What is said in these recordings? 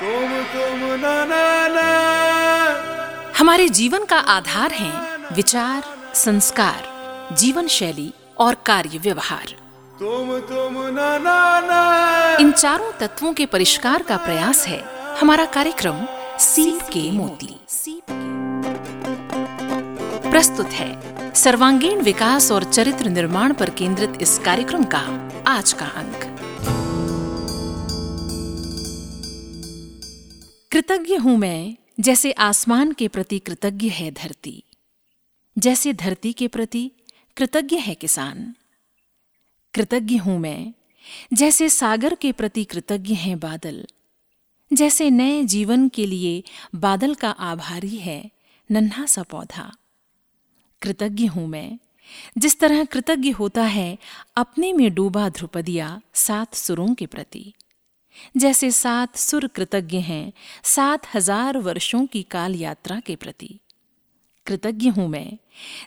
तुम तुम ना ना ना। हमारे जीवन का आधार है विचार संस्कार जीवन शैली और कार्य व्यवहार। तुम तुम ना ना ना। इन चारों तत्वों के परिष्कार का प्रयास है हमारा कार्यक्रम सीप के मोती। सीप के प्रस्तुत है सर्वांगीण विकास और चरित्र निर्माण पर केंद्रित इस कार्यक्रम का आज का अंक। कृतज्ञ हूँ मैं, जैसे आसमान के प्रति कृतज्ञ है धरती। जैसे धरती के प्रति कृतज्ञ है किसान। कृतज्ञ हूँ मैं, जैसे सागर के प्रति कृतज्ञ हैं बादल। जैसे नए जीवन के लिए बादल का आभारी है नन्हा सा पौधा। कृतज्ञ हूँ मैं, जिस तरह कृतज्ञ होता है, अपने में डूबा ध्रुपदिया सात सुरों के प्रति। जैसे सात सुर कृतज्ञ हैं, सात हज़ार वर्षों की काल यात्रा के प्रति। कृतज्ञ हूँ मैं,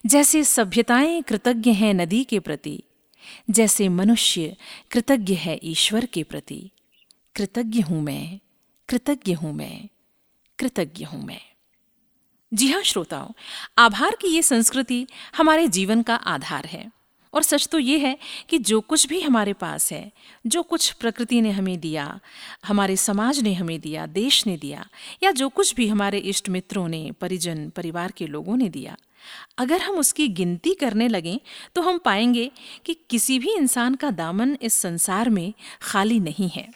जैसे सभ्यताएँ कृतज्ञ हैं नदी के प्रति, जैसे मनुष्य कृतज्ञ है ईश्वर के प्रति। कृतज्ञ हूँ मैं, कृतज्ञ हूँ मैं, कृतज्ञ हूँ मैं। जी हाँ श्रोताओं, आभार की ये संस्कृति हमारे जीवन का आधार है। और सच तो ये है कि जो कुछ भी हमारे पास है, जो कुछ प्रकृति ने हमें दिया, हमारे समाज ने हमें दिया, देश ने दिया, या जो कुछ भी हमारे इष्ट मित्रों ने, परिजन, परिवार के लोगों ने दिया, अगर हम उसकी गिनती करने लगें तो हम पाएँगे कि किसी भी इंसान का दामन इस संसार में खाली नहीं है।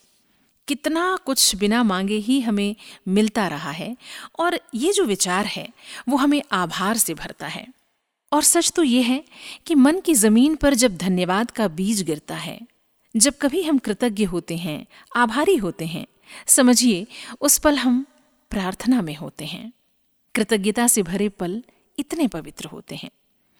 कितना कुछ बिना मांगे ही हमें मिलता रहा है, और ये जो विचार है, वो हमें आभार से भरता है। और सच तो ये है कि मन की ज़मीन पर जब धन्यवाद का बीज गिरता है, जब कभी हम कृतज्ञ होते हैं, आभारी होते हैं, समझिए उस पल हम प्रार्थना में होते हैं। कृतज्ञता से भरे पल इतने पवित्र होते हैं।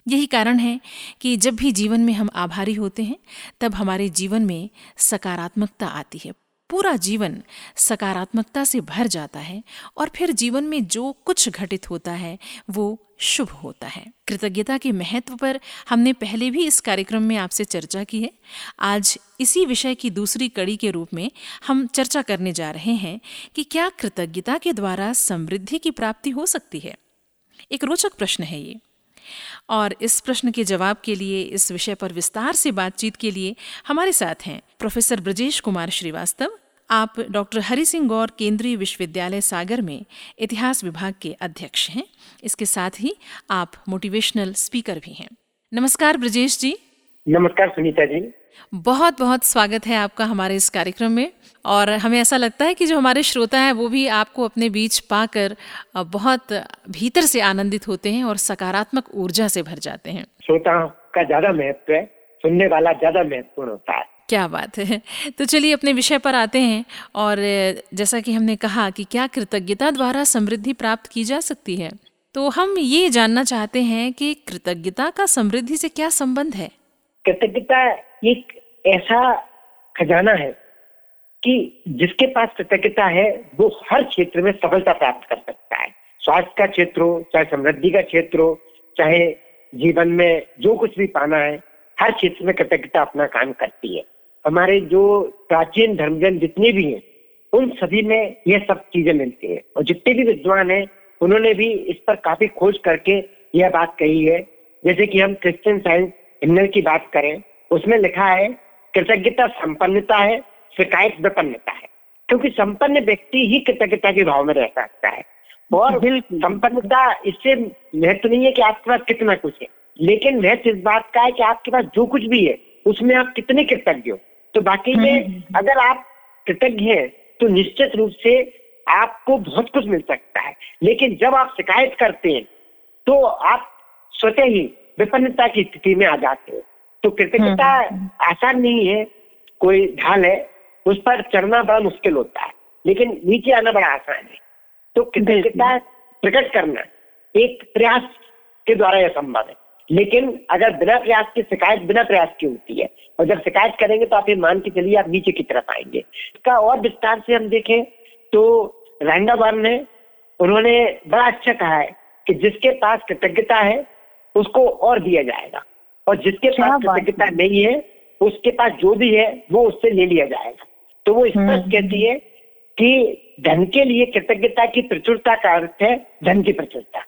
यही कारण है कि जब भी जीवन में हम आभारी होते हैं, तब हमारे जीवन में सकारात्मकता आती है। पूरा जीवन सकारात्मकता से भर जाता है और फिर जीवन में जो कुछ घटित होता है, वो शुभ होता है। कृतज्ञता के महत्व पर हमने पहले भी इस कार्यक्रम में आपसे चर्चा की है। आज इसी विषय की दूसरी कड़ी के रूप में हम चर्चा करने जा रहे हैं कि क्या कृतज्ञता के द्वारा समृद्धि की प्राप्ति हो सकती है। एक रोचक प्रश्न है ये। और इस प्रश्न के जवाब के लिए इस विषय पर विस्तार से बातचीत के लिए हमारे साथ हैं प्रोफेसर ब्रजेश कुमार श्रीवास्तव। आप डॉक्टर हरि सिंह गौर केंद्रीय विश्वविद्यालय सागर में इतिहास विभाग के अध्यक्ष हैं। इसके साथ ही आप मोटिवेशनल स्पीकर भी हैं। नमस्कार ब्रजेश जी। नमस्कार सुनीता जी। बहुत बहुत स्वागत है आपका हमारे इस कार्यक्रम में। और हमें ऐसा लगता है कि जो हमारे श्रोता हैं वो भी आपको अपने बीच पाकर बहुत भीतर से आनंदित होते हैं और सकारात्मक ऊर्जा से भर जाते हैं। श्रोता का ज़्यादा महत्व है सुनने वाला ज़्यादा महत्वपूर्ण होता है। क्या बात है। तो चलिए अपने विषय पर आते हैं और जैसा कि हमने कहा कि क्या कृतज्ञता द्वारा समृद्धि प्राप्त की जा सकती है? तो हम ये जानना चाहते हैं कि कृतज्ञता का समृद्धि से क्या संबंध है? कृतज्ञता एक ऐसा खजाना है कि जिसके पास कृतज्ञता है, वो हर क्षेत्र में सफलता प्राप्त कर सकता है। स्वास्थ्य का क्षेत्र हो, चाहे समृद्धि का क्षेत्र हो, चाहे जीवन में जो कुछ भी पाना है, हर क्षेत्र में कृतज्ञता अपना काम करती है। हमारे जो प्राचीन धर्मजन जितने भी हैं, उन सभी में यह सब चीज़ें मिलती है। और जितने भी विद्वान हैं, उन्होंने भी इस पर काफ़ी खोज करके यह बात कही है। जैसे कि हम क्रिश्चियन साइंस हिमनल की बात करें, उसमें लिखा है, कृतज्ञता संपन्नता है शिकायत विपन्नता है। क्योंकि संपन्न व्यक्ति ही कृतज्ञता के भाव में रह सकता है। और संपन्नता इससे महत्व नहीं है कि आपके पास कितना कुछ है। लेकिन महत्व इस बात का है कि आपके पास जो कुछ भी है उसमें आप कितने कृतज्ञ हो। तो बाकी में हम्म, हम्म, हम्म। अगर आप कृतज्ञ हैं तो निश्चित रूप से आपको बहुत कुछ मिल सकता है। लेकिन जब आप शिकायत करते हैं तो आप स्वतः ही विपन्नता की स्थिति में आ जाते हैं। तो कृतज्ञता आसान नहीं है कोई ढाल है। उस पर चढ़ना बड़ा मुश्किल होता है लेकिन नीचे आना बड़ा आसान है। तो कृतज्ञता प्रकट करना एक प्रयास के द्वारा यह संभव है। लेकिन अगर बिना प्रयास की शिकायत बिना प्रयास की होती है और जब शिकायत करेंगे तो आप ये मान के चलिए आप नीचे की तरफ़ आएँगे। इसका और विस्तार से हम देखें तो रैंडाबर्न ने उन्होंने बड़ा अच्छा कहा है कि जिसके पास कृतज्ञता है उसको और दिया जाएगा। और जिसके पास कृतज्ञता नहीं है उसके पास जो भी है वो उससे ले लिया जाएगा। तो वो स्पष्ट हम्म। कहती है कि धन के लिए कृतज्ञता की प्रचुरता का अर्थ है धन की प्रचुरता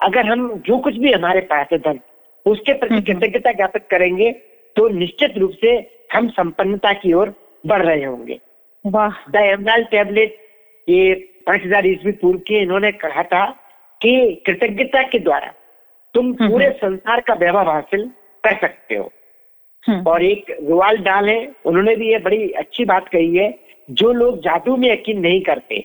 अगर हम जो कुछ भी हमारे पास है धन उसके प्रति हम्म। कृतज्ञता ज्ञापित करेंगे तो निश्चित रूप से हम संपन्नता की ओर बढ़ रहे होंगे वाह द टैबलेट ये पाँच हज़ार ईस्वी पूर्व के इन्होंने कहा था कि कृतज्ञता के द्वारा तुम हम्म, पूरे। संसार का वैभव हासिल कर सकते हो और एक रुवाल डाल है उन्होंने भी ये बड़ी अच्छी बात कही है जो लोग जादू में यकीन नहीं करते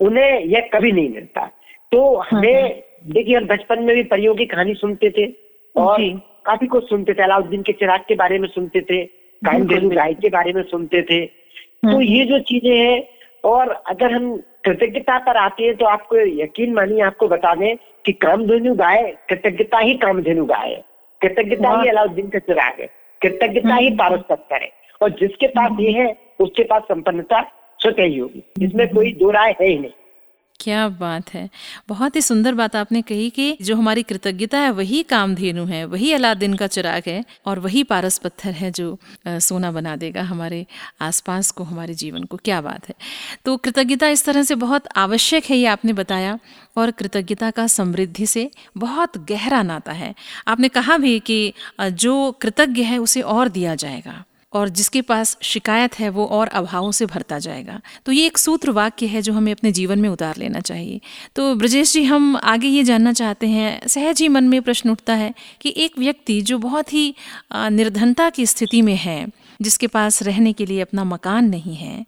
उन्हें यह कभी नहीं मिलता। तो हमें देखिए हम बचपन में भी परियों की कहानी सुनते थे और काफ़ी कुछ सुनते थे अलाउद्दीन के चिराग के बारे में सुनते थे कामधेनु गाय के बारे में सुनते थे। तो हम्म। ये जो चीज़ें हैं और अगर हम कृतज्ञता पर आते हैं तो आपको यकीन मानिए आपको बता दें कि कामधेनु गाय कृतज्ञता ही कामधेनु गाय है। कृतज्ञता ही अलाउद्दीन का चिराग है। कृतज्ञता ही हम्म। पारस पत्थर है। और जिसके पास ये है उसके पास संपन्नता स्वतः ही होगी। इसमें कोई दो राय है ही नहीं। क्या बात है। बहुत ही सुंदर बात आपने कही कि जो हमारी कृतज्ञता है, वही कामधेनु है, वही अलादीन का चिराग है और वही पारस पत्थर है जो सोना बना देगा हमारे आसपास को, हमारे जीवन को। क्या बात है। तो कृतज्ञता इस तरह से बहुत आवश्यक है, ये आपने बताया और कृतज्ञता का समृद्धि से बहुत गहरा नाता है। आपने कहा भी कि जो कृतज्ञ है, उसे और दिया जाएगा। और जिसके पास शिकायत है, वो और अभावों से भरता जाएगा। तो ये एक सूत्र वाक्य है जो हमें अपने जीवन में उतार लेना चाहिए। तो ब्रजेश जी, हम आगे ये जानना चाहते हैं, सहज ही मन में प्रश्न उठता है कि एक व्यक्ति जो बहुत ही निर्धनता की स्थिति में है, जिसके पास रहने के लिए अपना मकान नहीं है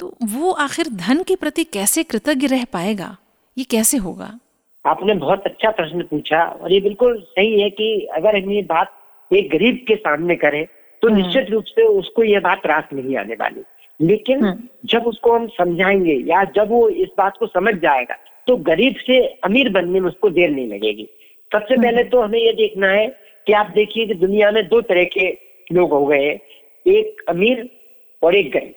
तो वो आखिर धन के प्रति कैसे कृतज्ञ रह पाएगा? ये कैसे होगा? आपने बहुत अच्छा प्रश्न पूछा और ये बिल्कुल सही है कि अगर हम ये बात एक गरीब के सामने करें तो हम्म। निश्चित रूप से उसको ये बात रास नहीं आने वाली लेकिन हम्म। जब उसको हम समझाएँगे या जब वो इस बात को समझ जाएगा तो गरीब से अमीर बनने में उसको देर नहीं लगेगी सबसे हम्म। पहले तो हमें ये देखना है कि आप देखिए कि दुनिया में दो तरह के लोग हो गए हैं एक अमीर और एक गरीब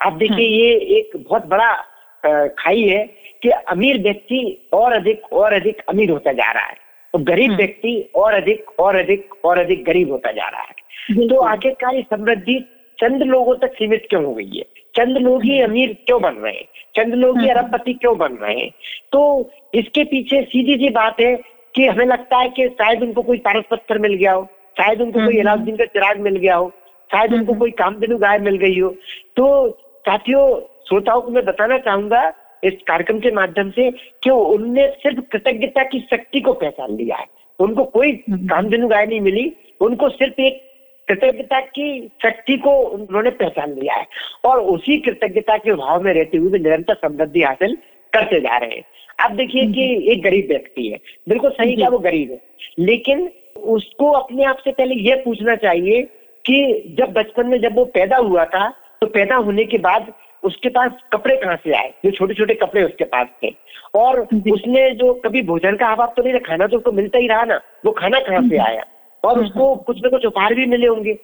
आप देखिए। ये एक बहुत बड़ा खाई है कि अमीर व्यक्ति और अधिक और अधिक अमीर होता जा रहा है और गरीब हम्म। व्यक्ति और अधिक और अधिक और अधिक गरीब होता जा रहा है तो आखिरकार ये समृद्धि चंद लोगों तक सीमित क्यों हो गई है चंद लोग ही अमीर क्यों बन रहे हैं चंद लोग ही हम्म। अरबपति क्यों बन रहे हैं तो इसके पीछे सीधी सी बात है कि हमें लगता है कि शायद उनको कोई पारस पत्थर मिल गया हो शायद उनको कोई। अलाउद्दीन का चिराग मिल गया हो शायद उनको। कोई कामधेनु गाय मिल गई हो तो साथियों श्रोताओं को मैं बताना चाहूँगा इस कार्यक्रम के माध्यम से कि उनने सिर्फ़ कृतज्ञता की शक्ति को पहचान लिया है? उनको कोई हम्म। कामधेनु गाय नहीं मिली। उनको सिर्फ़ एक कृतज्ञता की शक्ति को उन्होंने पहचान लिया है। और उसी कृतज्ञता के भाव में रहते हुए निरंतर समृद्धि हासिल करते जा रहे हैं। अब देखिए कि एक गरीब व्यक्ति है। बिल्कुल सही कहा वो गरीब है। लेकिन उसको अपने आप से पहले यह पूछना चाहिए कि जब बचपन में जब वो पैदा हुआ था तो पैदा होने के बाद उसके पास कपड़े कहाँ से आए? जो छोटे छोटे कपड़े उसके पास थे। और उसने जो कभी भोजन का अभाव तो नहीं रखा खाना तो उसको मिलता ही रहा ना। वो खाना कहाँ से आया? और उसको कुछ न कुछ उपहार भी मिले होंगे।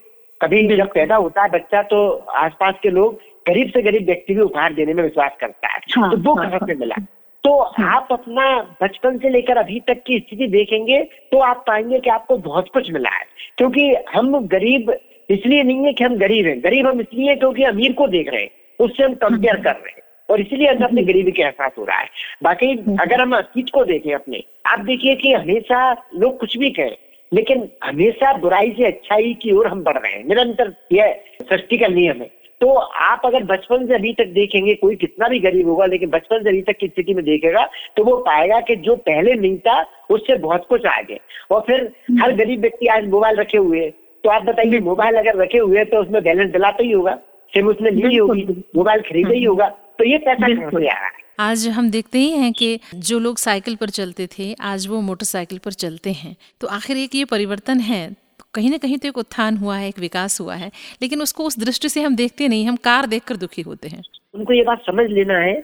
कभी जब पैदा होता है बच्चा तो आसपास के लोग गरीब से गरीब व्यक्ति भी उपहार देने में विश्वास करता है। हाँ, तो वो हाँ, कहाँ से मिला? तो आप अपना बचपन से लेकर अभी तक की स्थिति देखेंगे तो आप पाएँगे कि आपको बहुत कुछ मिला है। क्योंकि हम गरीब इसलिए नहीं है कि हम गरीब हैं। गरीब हम इसलिए क्योंकि अमीर को देख रहे हैं। उससे हम कंपेयर कर रहे हैं। और इसीलिए हमें अपनी गरीबी का एहसास हो रहा है। बाकी अगर हम अतीत को देखें अपने, आप देखिए कि हमेशा लोग कुछ भी कहें, लेकिन हमेशा बुराई से अच्छाई की ओर हम बढ़ रहे हैं। निरंतर यह सृष्टि का नियम है। तो आप अगर बचपन से अभी तक देखेंगे, कोई कितना भी गरीब होगा, लेकिन बचपन से अभी तक की स्थिति में देखेगा तो वो पाएगा कि जो पहले नहीं था, उससे बहुत कुछ आगे। और फिर हर गरीब व्यक्ति आज मोबाइल रखे हुए है। तो आप बताइए, मोबाइल अगर रखे हुए हैं तो उसमें बैलेंस डलाता ही होगा। सिम उसने ली होगी मोबाइल खरीदा ही होगा तो ये पैसा कहाँ से आ रहा है? आज हम देखते ही हैं कि जो लोग साइकिल पर चलते थे आज वो मोटरसाइकिल पर चलते हैं। तो आखिर एक ये परिवर्तन है कहीं ना कहीं तो एक उत्थान हुआ है एक विकास हुआ है लेकिन उसको उस दृष्टि से हम देखते नहीं हम कार देखकर दुखी होते हैं। उनको ये बात समझ लेना है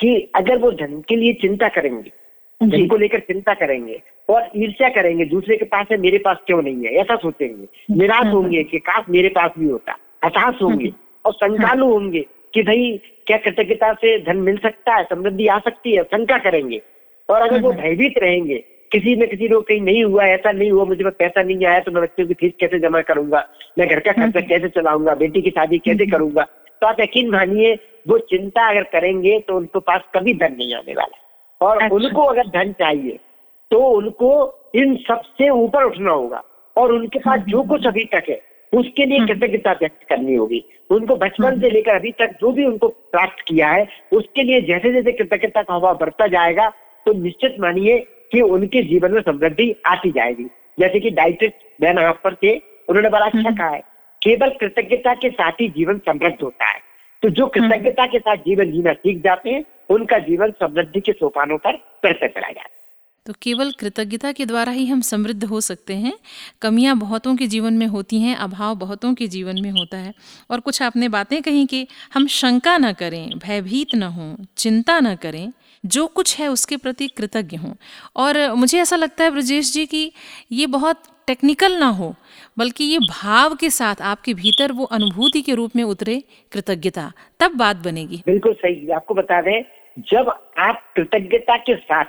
कि अगर वो धन के लिए चिंता करेंगे धन को लेकर चिंता करेंगे और ईर्ष्या करेंगे दूसरे के पास है मेरे पास क्यों नहीं है ऐसा सोचेंगे। निराश होंगे कि काश मेरे पास भी होता हताश होंगे। और शंकालु होंगे कि भाई क्या कृतज्ञता से धन मिल सकता है समृद्धि आ सकती है शंका करेंगे। और अगर वो भयभीत रहेंगे किसी में किसी लोग कहीं नहीं हुआ ऐसा नहीं हुआ मुझे पैसा नहीं आया तो मैं बच्चों की फ़ीस कैसे जमा करूँगा? मैं घर का खर्चा कैसे चलाऊँगा? बेटी की शादी कैसे करूँगा? तो आप यकीन मानिए वो चिंता अगर करेंगे तो उनके पास कभी धन नहीं आने वाला। और अच्छा। उनको अगर धन चाहिए तो उनको इन सबसे ऊपर उठना होगा। और उनके पास जो कुछ अभी तक है उसके लिए हम्म। कृतज्ञता व्यक्त करनी होगी। उनको बचपन से लेकर अभी तक जो भी उनको प्राप्त किया है उसके लिए जैसे जैसे कृतज्ञता का हवा बढ़ता जाएगा तो निश्चित मानिए कि उनके जीवन में समृद्धि आती जाएगी। जैसे कि डाइटिस्ट बहन आप पर थे उन्होंने बड़ा अच्छा हम्म। कहा है केवल कृतज्ञता के साथ ही जीवन समृद्ध होता है। तो जो कृतज्ञता के साथ जीवन जीना सीख जाते हैं उनका जीवन समृद्धि के सोपानों पर बढ़ता चला जाता है। तो केवल कृतज्ञता के द्वारा ही हम समृद्ध हो सकते हैं। कमियाँ बहुतों के जीवन में होती हैं, अभाव बहुतों के जीवन में होता है। और कुछ आपने बातें कही कि हम शंका न करें, भयभीत न हों, चिंता न करें, जो कुछ है उसके प्रति कृतज्ञ हों। और मुझे ऐसा लगता है ब्रजेश जी कि ये बहुत टेक्निकल ना हो, बल्कि ये भाव के साथ आपके भीतर वो अनुभूति के रूप में उतरे कृतज्ञता, तब बात बनेगी। बिल्कुल सही, आपको बता दें, जब आप कृतज्ञता के साथ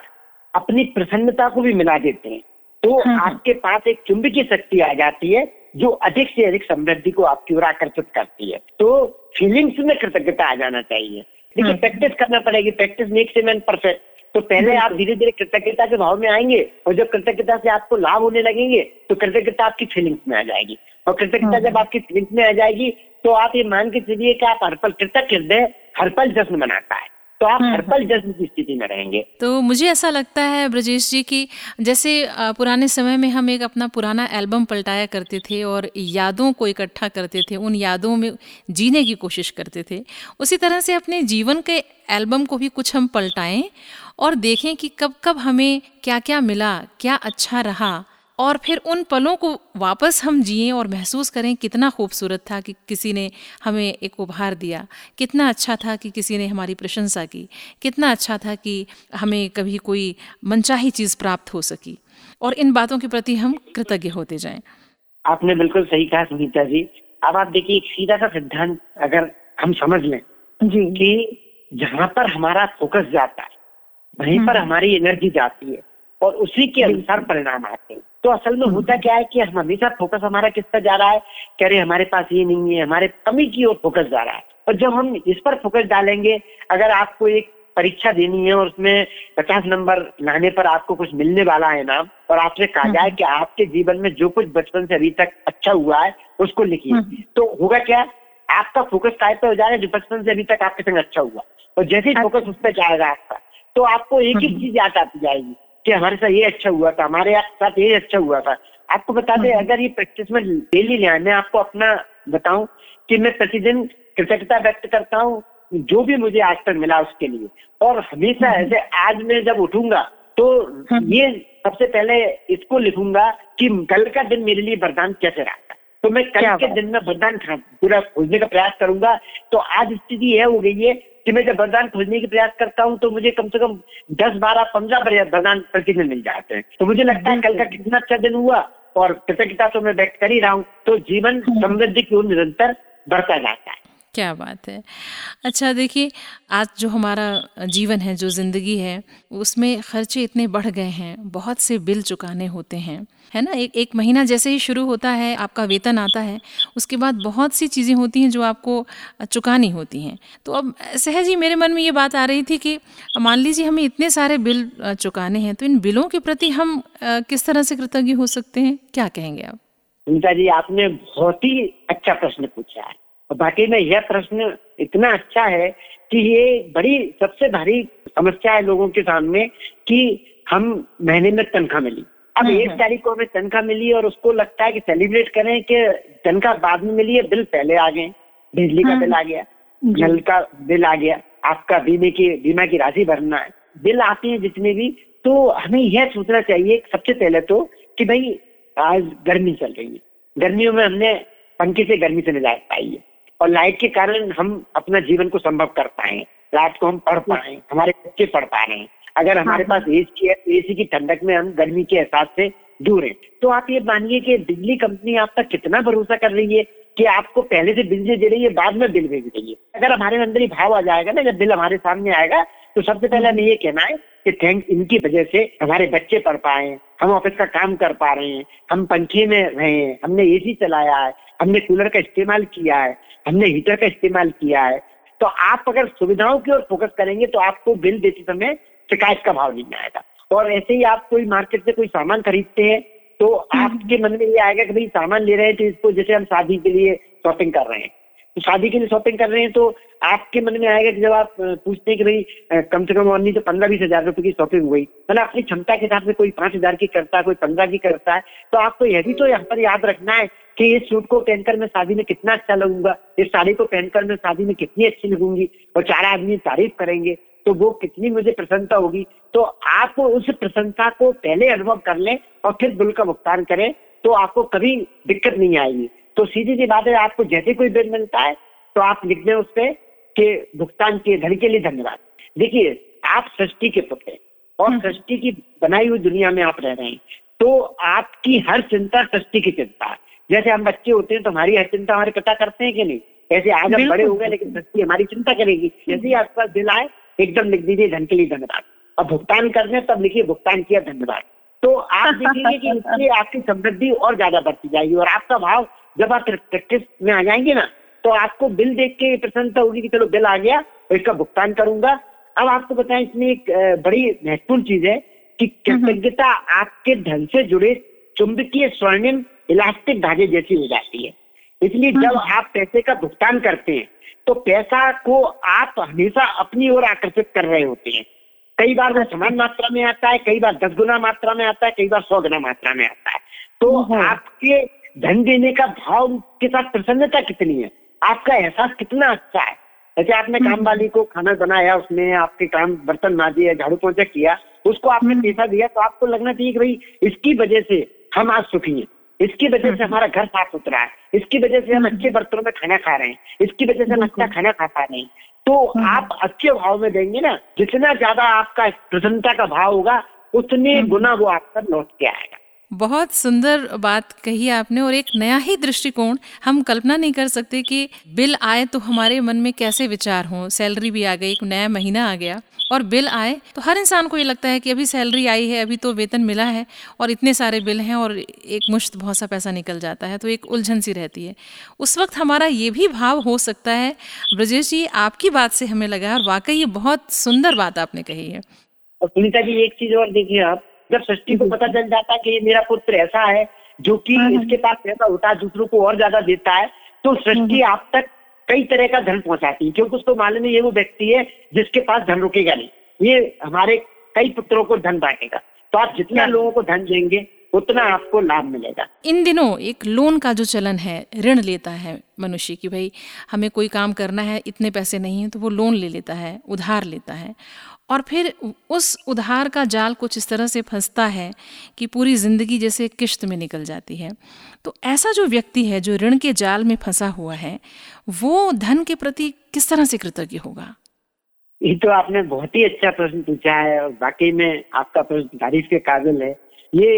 अपनी प्रसन्नता को भी मिला देते हैं। तो हाँ। आपके पास एक चुंबकीय शक्ति आ जाती है जो अधिक से अधिक समृद्धि को आपकी ओर आकर्षित करती है। तो फीलिंग्स में कृतज्ञता आ जाना चाहिए। देखिए। प्रैक्टिस करना पड़ेगी। प्रैक्टिस मेक्स मैन परफेक्ट तो पहले आप धीरे धीरे कृतज्ञता के भाव में आएँगे और जब कृतज्ञता से आपको लाभ होने लगेंगे तो कृतज्ञता आपकी फीलिंग्स में आ जाएगी। और कृतज्ञता। जब आपकी फीलिंग्स में आ जाएगी तो आप ये मान के चलिए कि आप हर पल कृतज्ञ हृदय हर पल जश्न मनाता है। तो आप हर पल जश्न की स्थिति में रहेंगे। तो मुझे ऐसा लगता है ब्रजेश जी कि जैसे पुराने समय में हम एक अपना पुराना एल्बम पलटाया करते थे और यादों को इकट्ठा करते थे उन यादों में जीने की कोशिश करते थे। उसी तरह से अपने जीवन के एल्बम को भी कुछ हम पलटाएँ और देखें कि कब कब हमें क्या क्या मिला क्या अच्छा रहा। और फिर उन पलों को वापस हम जिए और महसूस करें कितना खूबसूरत था कि किसी ने हमें एक उपहार दिया। कितना अच्छा था कि किसी ने हमारी प्रशंसा की। कितना अच्छा था कि हमें कभी कोई मनचाही चीज़ प्राप्त हो सकी। और इन बातों के प्रति हम कृतज्ञ होते जाएँ। आपने बिल्कुल सही कहा सुनीता जी। अब आप देखिए एक सीधा सा सिद्धांत अगर हम समझ लें जी। कि जहाँ पर हमारा फोकस जाता है वहीं पर हमारी एनर्जी जाती है और उसी के अनुसार परिणाम आते हैं। तो असल में होता क्या है कि हम हमेशा फोकस हमारा किस पर जा रहा है? कह रहे हमारे पास ये नहीं है हमारे कमी की ओर फोकस जा रहा है। और जब हम इस पर फोकस डालेंगे अगर आपको एक परीक्षा देनी है और उसमें पचास नंबर लाने पर आपको कुछ मिलने वाला है नाम और आपसे कहा जाए कि आपके जीवन में जो कुछ बचपन से अभी तक अच्छा हुआ है उसको लिखिए। तो होगा क्या? आपका फोकस टाइप पे हो जाएगा जो बचपन से अभी तक आपके संग अच्छा हुआ। और जैसे ही फोकस उस पर जाएगा आपका तो आपको एक एक चीज़ याद आती जाएगी। कि हमारे साथ ये अच्छा हुआ था हमारे साथ ये अच्छा हुआ था। आपको बता दें अगर ये प्रैक्टिस में डेली लिया मैं आपको अपना बताऊँ कि मैं प्रतिदिन कृतज्ञता व्यक्त करता हूँ जो भी मुझे आज तक मिला उसके लिए। और हमेशा ऐसे आज मैं जब उठूँगा तो ये सबसे पहले इसको लिखूँगा कि कल का दिन मेरे लिए वरदान कैसे रहा था। तो मैं कल के दिन में वरदान पूरा खोजने का प्रयास करूँगा। तो आज स्थिति यह हो गई है कि मैं जब वरदान खोजने की प्रयास करता हूँ तो मुझे कम से कम दस बारह पंद्रह वरदान प्रतिदिन मिल जाते हैं। तो मुझे लगता है कल का कितना अच्छा दिन हुआ और कृतज्ञता तो मैं व्यक्त कर ही रहा हूँ। तो जीवन समृद्धि की ओर निरंतर बढ़ता जाता है। क्या बात है। अच्छा देखिए, आज जो हमारा जीवन है, जो ज़िंदगी है, उसमें खर्चे इतने बढ़ गए हैं, बहुत से बिल चुकाने होते हैं, है ना? एक एक महीना जैसे ही शुरू होता है, आपका वेतन आता है, उसके बाद बहुत सी चीज़ें होती हैं जो आपको चुकानी होती हैं। तो अब सहज ही मेरे मन में ये बात आ रही थी कि मान लीजिए हमें इतने सारे बिल चुकाने हैं तो इन बिलों के प्रति हम किस तरह से कृतज्ञ हो सकते हैं? क्या कहेंगे आप? सुनीता जी, आपने बहुत ही अच्छा प्रश्न पूछा है। बाकी में यह प्रश्न इतना अच्छा है कि ये बड़ी सबसे भारी समस्या है लोगों के सामने कि हम महीने में तनख्वाह मिली अब हम्म, एक हम्म। तारीख को हमें तनख्वाह मिली और उसको लगता है कि सेलिब्रेट करें कि तनख्वाह बाद में मिली है बिल पहले आ गए बिजली का हम्म। बिल आ गया। नल का बिल आ गया आपका बीमे की बीमा की राशि भरना है बिल आते हैं जितने भी तो हमें यह सोचना चाहिए सबसे पहले तो कि भाई आज गर्मी चल रही है गर्मियों में हमने पंखे से गर्मी से निजात पाई है और लाइट के कारण हम अपना जीवन को संभव कर पाए। रात को हम पढ़ पाए हमारे बच्चे पढ़ पा रहे हैं अगर हमारे हाँ। पास एसी है तो एसी की ठंडक में हम गर्मी के एहसास से दूर है। तो आप ये मानिए कि बिजली कंपनी आप तक कितना भरोसा कर रही है कि आपको पहले से बिजली दे रही है बाद में बिल भेज रही है। अगर हमारे अंदर ही भाव आ जाएगा ना जब बिल हमारे सामने आएगा तो सबसे पहले हमें ये कहना है कि थैंक इनकी वजह से हमारे बच्चे पढ़ पाए हम ऑफ़िस का काम कर पा रहे हैं हम पंखे में रहे हैं हमने एसी चलाया है हमने कूलर का इस्तेमाल किया है हमने हीटर का इस्तेमाल किया है तो आप अगर सुविधाओं की ओर फोकस करेंगे तो आपको बिल देते समय शिकायत का भाव नहीं आएगा और ऐसे ही आप कोई मार्केट से कोई सामान खरीदते हैं तो आपके मन में ये आएगा कि भाई सामान ले रहे हैं तो इसको जैसे हम शादी के लिए शॉपिंग कर रहे हैं। तो शादी के लिए शॉपिंग कर रहे हैं तो आपके मन में आएगा कि जब आप पूछते हैं कि भाई कम से कम और नहीं तो पंद्रह बीस हज़ार रुपए की शॉपिंग हुई मतलब अपनी क्षमता के हिसाब से कोई पाँच हज़ार की करता है कोई पंद्रह की करता है तो आपको यह भी तो यहाँ पर याद रखना है कि इस सूट को पहनकर मैं शादी में कितना अच्छा लगूँगा इस साड़ी को पहनकर मैं शादी में कितनी अच्छी लगूँगी और चार आदमी तारीफ़ करेंगे तो वो कितनी मुझे प्रसन्नता होगी। तो आप उस प्रसन्नता को पहले अनुभव कर लें और फिर बिल का भुगतान करें तो आपको कभी दिक्कत नहीं आएगी। तो सीधी सी बात है आपको जैसे कोई बिल मिलता है तो आप लिख दें उस पर के भुगतान के धन के लिए धन्यवाद। देखिए आप सृष्टि के पुत्र हैं और हम्म। सृष्टि की बनाई हुई दुनिया में आप रह रहे हैं तो आपकी हर चिंता सृष्टि की चिंता है। जैसे हम बच्चे होते हैं तो हमारी हर चिंता हमारे पिता करते हैं कि नहीं? ऐसे आज हम बड़े हो गए लेकिन सृष्टि हमारी चिंता करेगी। जैसे ही आसपास दिल आए एकदम लिख दीजिए धन के लिए धन्यवाद। अब भुगतान कर रहे तब लिखिए भुगतान किया धन्यवाद। तो आप देखेंगे कि इसलिए आपकी समृद्धि और ज़्यादा बढ़ती जाएगी और आपका भाव जब आप प्रैक्टिस में आ जाएँगे ना तो आपको बिल देख के प्रसन्नता होगी कि चलो बिल आ गया इसका भुगतान करूँगा। अब आपको बताएँ इसमें एक बड़ी महत्वपूर्ण चीज़ है कि कृतज्ञता आपके धन से जुड़े चुंबकीय स्वर्णिम इलास्टिक धागे जैसी हो जाती है। इसलिए जब आप पैसे का भुगतान करते हैं तो पैसा को आप हमेशा अपनी ओर आकर्षित कर रहे होते हैं। कई बार वो समान मात्रा में आता है कई बार दस गुना मात्रा में आता है कई बार सौ गुना मात्रा में आता है। तो आपके धन देने का भाव के साथ प्रसन्नता कितनी है? आपका एहसास कितना अच्छा है? जैसे आपने काम। वाली को खाना बनाया उसने आपके काम बर्तन माजे झाड़ू पोछा किया उसको आपने। पैसा दिया तो आपको लगना चाहिए कि भाई इसकी वजह से हम आज सुखी हैं। इसकी वजह से हम्म। हमारा घर साफ़ सुथरा है। इसकी वजह से हम अच्छे बर्तनों में खाना खा रहे हैं। इसकी वजह से हम अच्छा खाना खा पा रहे हैं। तो आप अच्छे भाव में देंगे ना जितना ज़्यादा आपका प्रसन्नता का भाव होगा उतने गुना वो आप पर लौट के आएगा। बहुत सुंदर बात कही आपने और एक नया ही दृष्टिकोण हम कल्पना नहीं कर सकते कि बिल आए तो हमारे मन में कैसे विचार हों। सैलरी भी आ गई, एक नया महीना आ गया और बिल आए तो हर इंसान को ये लगता है कि अभी सैलरी आई है, अभी तो वेतन मिला है और इतने सारे बिल हैं और एक मुश्त बहुत सा पैसा निकल जाता है तो एक उलझन सी रहती है। उस वक्त हमारा ये भी भाव हो सकता है, ब्रजेश जी, आपकी बात से हमें लगा और वाकई ये बहुत सुंदर बात आपने कही है। और सुनीता जी, एक चीज़ और देखिए आप जब सृष्टि को पता चल जाता है कि ये मेरा पुत्र ऐसा है जो कि हाँ, हाँ। इसके पास पैसा होता है दूसरों को और ज़्यादा देता है तो सृष्टि हाँ, आप तक कई तरह का धन पहुंचाती है क्योंकि उसको मालूम है ये वो व्यक्ति है जिसके पास धन रुकेगा नहीं। ये हमारे कई पुत्रों को धन बांटेगा। तो आप जितना लोगों को धन देंगे उतना आपको लाभ मिलेगा। इन दिनों एक लोन का जो चलन है ऋण लेता है मनुष्य की भाई हमें कोई काम करना है इतने पैसे नहीं है तो वो लोन ले लेता है उधार लेता है। और फिर उस उधार का जाल कुछ इस तरह से फंसता है कि पूरी ज़िंदगी जैसे किश्त में निकल जाती है। तो ऐसा जो व्यक्ति है, जो ऋण के जाल में फंसा हुआ है, वो धन के प्रति किस तरह से कृतज्ञ होगा? ये तो आपने बहुत ही अच्छा प्रश्न पूछा है और वाकई में आपका प्रश्न तारीफ़ के काबिल है। ये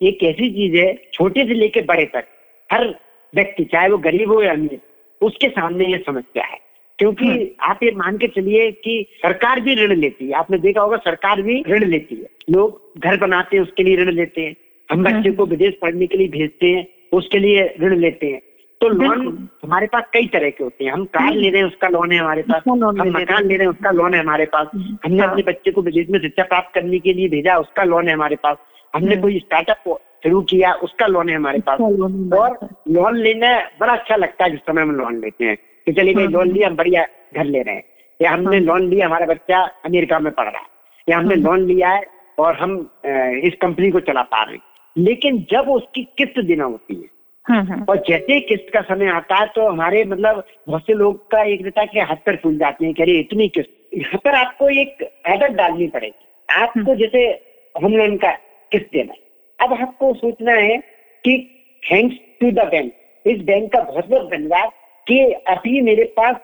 एक ऐसी चीज़ है, छोटे से लेकर बड़े तक, हर व्यक्ति, चाहे वो गरीब हो या अमीर, उसके सामने ये समस्या है। क्योंकि हाँ। आप ये मान के चलिए कि सरकार भी ऋण लेती है। आपने देखा होगा सरकार भी ऋण लेती है। लोग घर बनाते हैं उसके लिए ऋण लेते हैं। हम हाँ। बच्चे को विदेश पढ़ने के लिए भेजते हैं उसके लिए ऋण लेते हैं। तो लोन हमारे पास कई तरह के होते हैं। हम कार ले रहे हैं उसका लोन है हमारे पास। हम मकान ले रहे हैं उसका लोन है हमारे पास। हम्म। हमने हाँ। अपने बच्चे को विदेश में शिक्षा प्राप्त करने के लिए भेजा उसका लोन है हमारे पास। हमने हम्म। कोई स्टार्टअप शुरू किया उसका लोन है हमारे पास। और लोन लेना बड़ा अच्छा लगता है जिस समय हम लोन लेते हैं। कि चलिए भाई लोन लिया हम बढ़िया घर ले रहे हैं। या हमने लोन हाँ। लिया हमारा बच्चा अमेरिका में पढ़ रहा है। या हमने लोन हाँ। लिया है और हम इस कंपनी को चला पा रहे हैं। लेकिन जब उसकी किस्त देना होती है हाँ, और जैसे ही किस्त का समय आता है तो हमारे मतलब बहुत से लोग का एक रहता है कि हाथ पर फूल जाते हैं कह इतनी किस्त। यहाँ पर आपको एक आदत डालनी पड़ेगी। आपको जैसे होम लोन का किस्त देना है। अब आपको सोचना है कि थैंक्स टू द बैंक। इस बैंक का बहुत बहुत धन्यवाद। कि अभी मेरे पास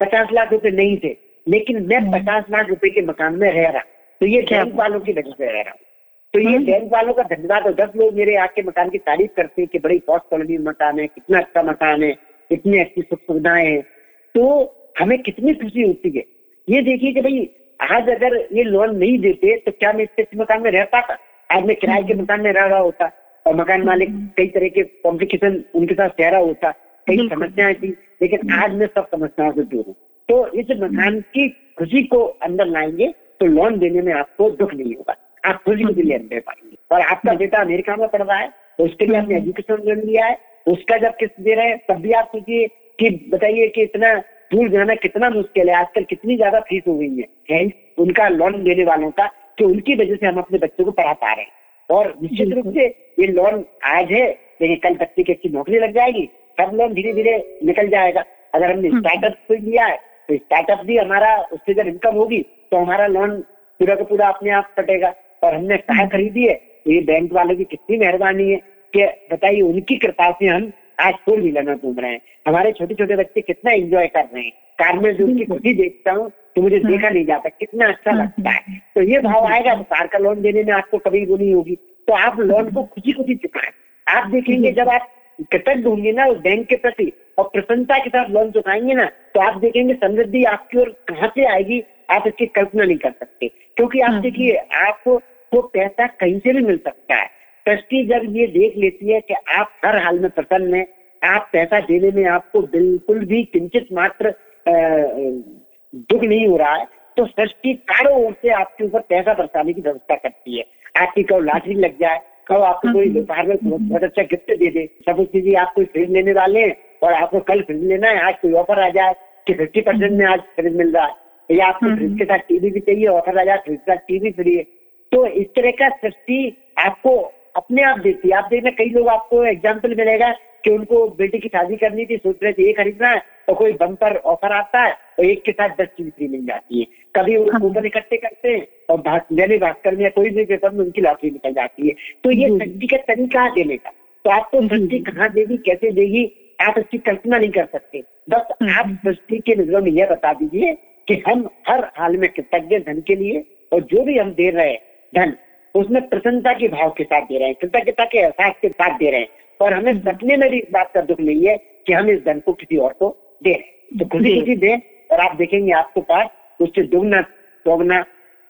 पचास लाख रुपए नहीं थे लेकिन मैं हम्म। पचास लाख रुपए के मकान में रह रहा। तो ये बैंक वालों की वजह से रह रहा। हूँ तो ये बैंक हम्म। वालों का धन्यवाद और दस लोग मेरे आके मकान की तारीफ़ करते हैं कि बड़ी पॉस्ट कॉलोनी मकान है कितना अच्छा मकान है कितनी अच्छी सुख सुविधाएँ हैं। तो हमें कितनी खुशी होती है। ये देखिए कि भाई आज अगर ये लोन नहीं देते तो क्या मैं इस मकान में रह पाता? आज मैं किराए के हम्म। मकान में रह रहा होता और मकान मालिक कई तरह के कॉम्प्लिकेशन उनके साथ चेहरा होता। कई समस्याएँ थी लेकिन आज मैं सब समस्याओं से दूर हूँ। तो इस मकान की खुशी को अंदर लाएँगे तो लोन देने में आपको दुख नहीं होगा। आप खुशी खुशी लोन दे पाएँगे। और आपका बेटा अमेरिका में पढ़ रहा है तो उसके लिए आपने एजुकेशन लोन लिया है। उसका जब किस्त दे रहे हैं तब भी आप सोचिए कि बताइए कि इतना दूर जाना कितना मुश्किल है। आजकल कितनी ज़्यादा फ़ीस हो गई है, है उनका लोन देने वालों का कि उनकी वजह से हम अपने बच्चों को पढ़ा पा रहे हैं। और निश्चित रूप से ये लोन आज है लेकिन कल बच्चे की अच्छी नौकरी लग जाएगी। सब लोन धीरे धीरे निकल जाएगा। अगर हमने स्टार्टअप हम्म। लिया है तो स्टार्टअप भी हमारा उससे जब इनकम होगी तो हमारा लोन पूरा का पूरा अपने आप कटेगा। और हमने कार हम्म। खरीदी है तो ये बैंक वालों की कितनी मेहरबानी है कि बताइए उनकी कृपा से हम आज फोर व्हीलर में घूम रहे हैं। हमारे छोटे छोटे बच्चे कितना एंजॉय कर रहे हैं। कार में जो उनकी खुशी देखता हूँ तो मुझे हाँ। देखा नहीं जाता कितना अच्छा हाँ। लगता है। तो ये भाव आएगा तो कार का लोन देने में आपको कभी वो नहीं होगी। तो आप लोन को खुशी खुशी चुकाएँ। आप देखेंगे जब आप कृतज्ञ होंगे ना उस बैंक के प्रति। और प्रसन्नता के साथ लोन चुकाएँगे ना तो आप देखेंगे समृद्धि आपकी ओर कहाँ से आएगी आप इसकी कल्पना नहीं कर सकते। क्योंकि आप हाँ। देखिए आपको तो पैसा कहीं से भी मिल सकता है। ट्रस्टी जब ये देख लेती है कि आप हर हाल में प्रसन्न है आप पैसा देने में आपको बिल्कुल भी किंचित मात्र दुख नहीं हो रहा है तो ट्रस्टी चारों ओर से आपके ऊपर पैसा बरसाने की व्यवस्था करती है। आपकी कब लॉटरी लग जाए कब आपको कोई दोपहर में बहुत अच्छा गिफ्ट दे दे। सब चीज़ें आप कोई फ्रिज लेने वाले हैं और आपको कल फ्रिज लेना है आज कोई ऑफ़र आ जाए कि फिफ्टी परसेंट में आज फ्रिज मिल रहा है। या आपको फ्रिज के साथ टीवी भी चाहिए ऑफ़र आ जाए फ्रिज के साथ टीवी फ्री है। तो इस तरह का सृष्टि आपको अपने आप देती है। आप देखना कई लोग आपको एग्ज़ाम्पल मिलेगा कि उनको बेटी की शादी करनी थी सोच रहे थे ये खरीदना है और कोई बम्पर ऑफ़र आता है और एक के साथ दस चीज़ फ्री मिल जाती है। कभी वो कूपन हाँ। इकट्ठे करते हैं और दैनिक भास्कर में कोई भी पेपर में उनकी लॉटरी निकल जाती है। तो ये सृष्टि का तरीका है देने का। तो आपको सृष्टि कहाँ देगी कैसे देगी आप इसकी कल्पना नहीं कर सकते। बस हाँ। आप सृष्टि के नज़रों में यह बता दीजिए कि हम हर हाल में कृतज्ञ धन के लिए और जो भी हम दे रहे हैं धन उसमें प्रसन्नता के भाव के साथ दे रहे हैं कृतज्ञता के एहसास के साथ दे रहे हैं। और हमें सपने में भी इस बात का दुख नहीं है कि हम इस धन को किसी और को दे रहे तो खुशी खुशी दे और आप देखेंगे आपके पास उससे दुगना दोगुना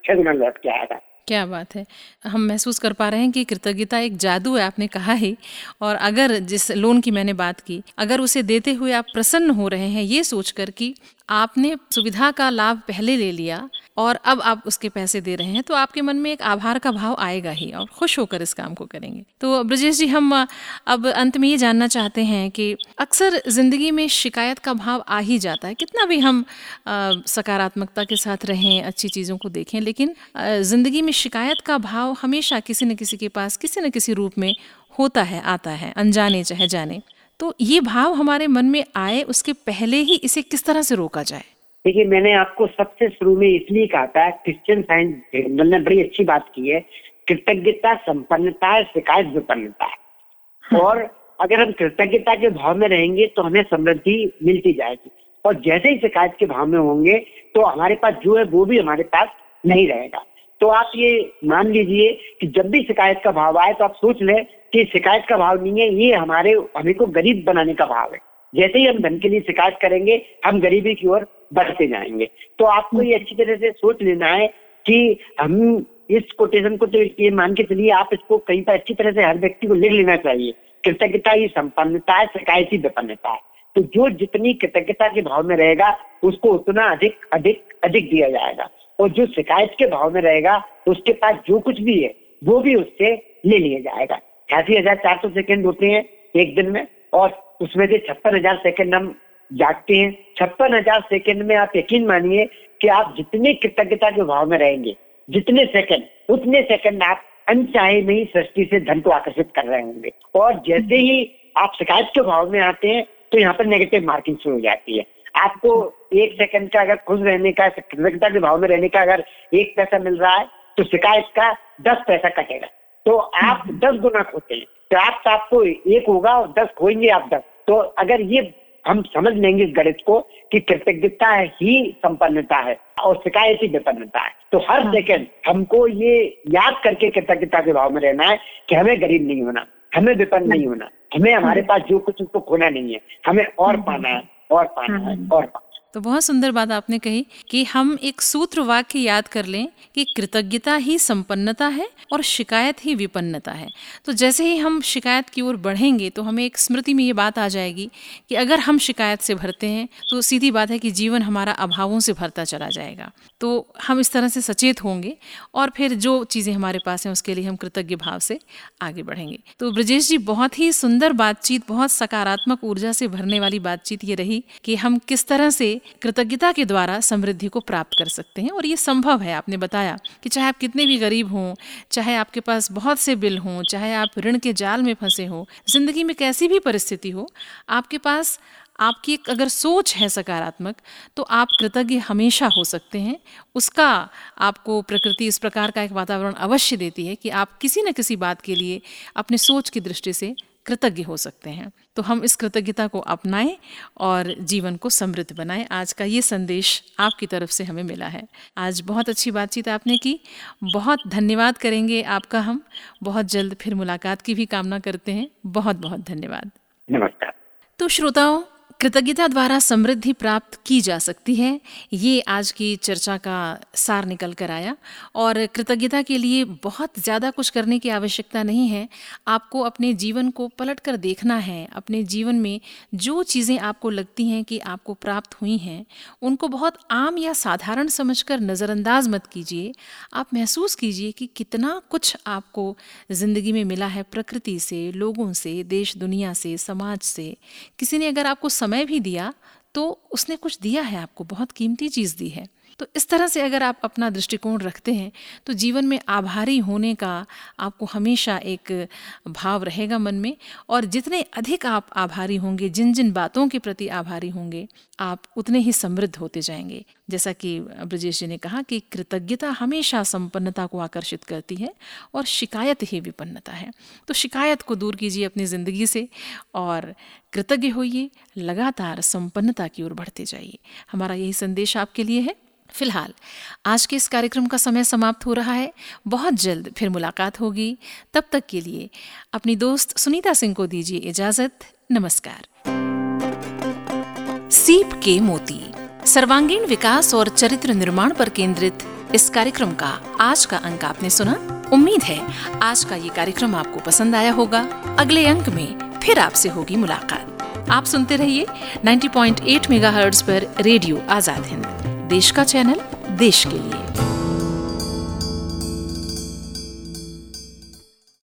छह गुना लौट के आएगा। क्या बात है। हम महसूस कर पा रहे हैं कि कृतज्ञता एक जादू है आपने कहा ही। और अगर जिस लोन की मैंने बात की अगर उसे देते हुए आप प्रसन्न हो रहे हैं ये सोचकर कि आपने सुविधा का लाभ पहले ले लिया और अब आप उसके पैसे दे रहे हैं तो आपके मन में एक आभार का भाव आएगा ही और खुश होकर इस काम को करेंगे। तो ब्रजेश जी, हम अब अंत में ये जानना चाहते हैं कि अक्सर ज़िंदगी में शिकायत का भाव आ ही जाता है। कितना भी हम सकारात्मकता के साथ रहें, अच्छी चीज़ों को देखें, लेकिन ज़िंदगी में शिकायत का भाव हमेशा किसी न किसी के पास, किसी न किसी रूप में होता है, आता है, अनजाने चाहे जाने। तो ये भाव हमारे मन में आए उसके पहले ही इसे किस तरह से रोका जाए? देखिए मैंने आपको सबसे शुरू में इसलिए कहा था क्रिश्चियन साइंस जर्नल ने बड़ी अच्छी बात की है कृतज्ञता संपन्नता है शिकायत विपन्नता। है हाँ। और अगर हम कृतज्ञता के भाव में रहेंगे तो हमें समृद्धि मिलती जाएगी। और जैसे ही शिकायत के भाव में होंगे तो हमारे पास जो है वो भी हमारे पास नहीं रहेगा। तो आप ये मान लीजिए कि जब भी शिकायत का भाव आए तो आप सोच लें कि शिकायत का भाव नहीं है, ये हमारे, हमें को गरीब बनाने का भाव है। जैसे ही हम धन के लिए शिकायत करेंगे, हम गरीबी की ओर बढ़ते जाएँगे। तो आपको ये अच्छी तरह से सोच लेना है कि हम इस कोटेशन को तो ये मान के चलिए, आप इसको कहीं पर अच्छी तरह से हर व्यक्ति को लिख लेना चाहिए। कृतज्ञता ही संपन्नता है, शिकायत ही विपन्नता है। तो जो जितनी कृतज्ञता के भाव में रहेगा, उसको उतना अधिक अधिक अधिक दिया जाएगा। और जो शिकायत के भाव में रहेगा, उसके पास जो कुछ भी है, वो भी उससे ले लिया जाएगा। छियासी हज़ार चार सौ सेकेंड होते हैं एक दिन में, और उसमें से छप्पन हज़ार सेकेंड हम जागते हैं। छप्पन हज़ार सेकेंड में आप यकीन मानिए कि आप जितने कृतज्ञता के भाव में रहेंगे, जितने सेकंड, उतने सेकंड आप अनचाहे में ही सृष्टि से धन को आकर्षित कर रहे होंगे। और जैसे ही आप शिकायत के भाव में आते हैं तो यहाँ पर नेगेटिव मार्किंग शुरू हो जाती है। आपको एक सेकंड का अगर खुश रहने का कृतज्ञता के भाव में रहने का अगर एक पैसा मिल रहा है तो शिकायत का दस पैसा कटेगा तो आप हम्म। दस गुना खोते हैं तो आपको एक होगा और दस खोएँगे आप दस तो अगर ये हम समझ लेंगे इस गणित को कि कृतज्ञता ही संपन्नता है और शिकायत ही विपन्नता है तो हर हाँ। सेकंड हमको ये याद करके कृतज्ञता के भाव में रहना है कि हमें गरीब नहीं होना हमें विपन्न नहीं होना हमें हमारे हाँ। पास जो कुछ उसको खोना नहीं है हमें और हाँ। पाना है और पाना है और पाना तो बहुत सुंदर बात आपने कही कि हम एक सूत्र वाक्य याद कर लें कि कृतज्ञता ही संपन्नता है और शिकायत ही विपन्नता है। तो जैसे ही हम शिकायत की ओर बढ़ेंगे तो हमें एक स्मृति में ये बात आ जाएगी कि अगर हम शिकायत से भरते हैं तो सीधी बात है कि जीवन हमारा अभावों से भरता चला जाएगा। तो हम इस तरह से सचेत होंगे और फिर जो चीज़ें हमारे पास हैं, उसके लिए हम कृतज्ञ भाव से आगे बढ़ेंगे। तो ब्रजेश जी, बहुत ही सुंदर बातचीत, बहुत सकारात्मक ऊर्जा से भरने वाली बातचीत ये रही कि हम किस तरह से कृतज्ञता के द्वारा समृद्धि को प्राप्त कर सकते हैं। और ये संभव है, आपने बताया कि चाहे आप कितने भी गरीब हों, चाहे आपके पास बहुत से बिल हों, चाहे आप ऋण के जाल में फंसे हों, ज़िंदगी में कैसी भी परिस्थिति हो, आपके पास, आपकी एक अगर सोच है सकारात्मक तो आप कृतज्ञ हमेशा हो सकते हैं। उसका आपको प्रकृति इस प्रकार का एक वातावरण अवश्य देती है कि आप किसी न किसी बात के लिए अपने सोच की दृष्टि से कृतज्ञ हो सकते हैं। तो हम इस कृतज्ञता को अपनाएँ और जीवन को समृद्ध बनाएँ। आज का ये संदेश आपकी तरफ़ से हमें मिला है। आज बहुत अच्छी बातचीत आपने की। बहुत धन्यवाद करेंगे आपका हम। बहुत जल्द फिर मुलाकात की भी कामना करते हैं। बहुत बहुत धन्यवाद। नमस्कार। तो श्रोताओं कृतज्ञता द्वारा समृद्धि प्राप्त की जा सकती है, ये आज की चर्चा का सार निकल कर आया। और कृतज्ञता के लिए बहुत ज़्यादा कुछ करने की आवश्यकता नहीं है। आपको अपने जीवन को पलट कर देखना है। अपने जीवन में जो चीज़ें आपको लगती हैं कि आपको प्राप्त हुई हैं, उनको बहुत आम या साधारण समझकर नज़रअंदाज मत कीजिए। आप महसूस कीजिए कि कितना कुछ आपको ज़िंदगी में मिला है प्रकृति से, लोगों से, देश दुनिया से, समाज से। किसी ने अगर आपको समय भी दिया तो उसने कुछ दिया है आपको बहुत कीमती चीज़ दी है। तो इस तरह से अगर आप अपना दृष्टिकोण रखते हैं तो जीवन में आभारी होने का आपको हमेशा एक भाव रहेगा मन में। और जितने अधिक आप आभारी होंगे जिन जिन बातों के प्रति आभारी होंगे, आप उतने ही समृद्ध होते जाएँगे। जैसा कि ब्रजेश जी ने कहा कि कृतज्ञता हमेशा संपन्नता को आकर्षित करती है और शिकायत ही विपन्नता है। तो शिकायत को दूर कीजिए अपनी ज़िंदगी से और कृतज्ञ होइए, लगातार संपन्नता की ओर बढ़ते जाइए। हमारा यही संदेश आपके लिए है। फ़िलहाल, आज के इस कार्यक्रम का समय समाप्त हो रहा है। बहुत जल्द फिर मुलाकात होगी। तब तक के लिए अपनी दोस्त सुनीता सिंह को दीजिए इजाज़त। नमस्कार। सीप के मोती, सर्वांगीण विकास और चरित्र निर्माण पर केंद्रित इस कार्यक्रम का आज का अंक आपने सुना। उम्मीद है आज का ये कार्यक्रम आपको पसंद आया होगा। अगले अंक में फिर आपसे होगी मुलाकात। आप सुनते रहिए 90.8 मेगाहर्ट्ज पर रेडियो आज़ाद हिंद। देश का चैनल देश के लिए।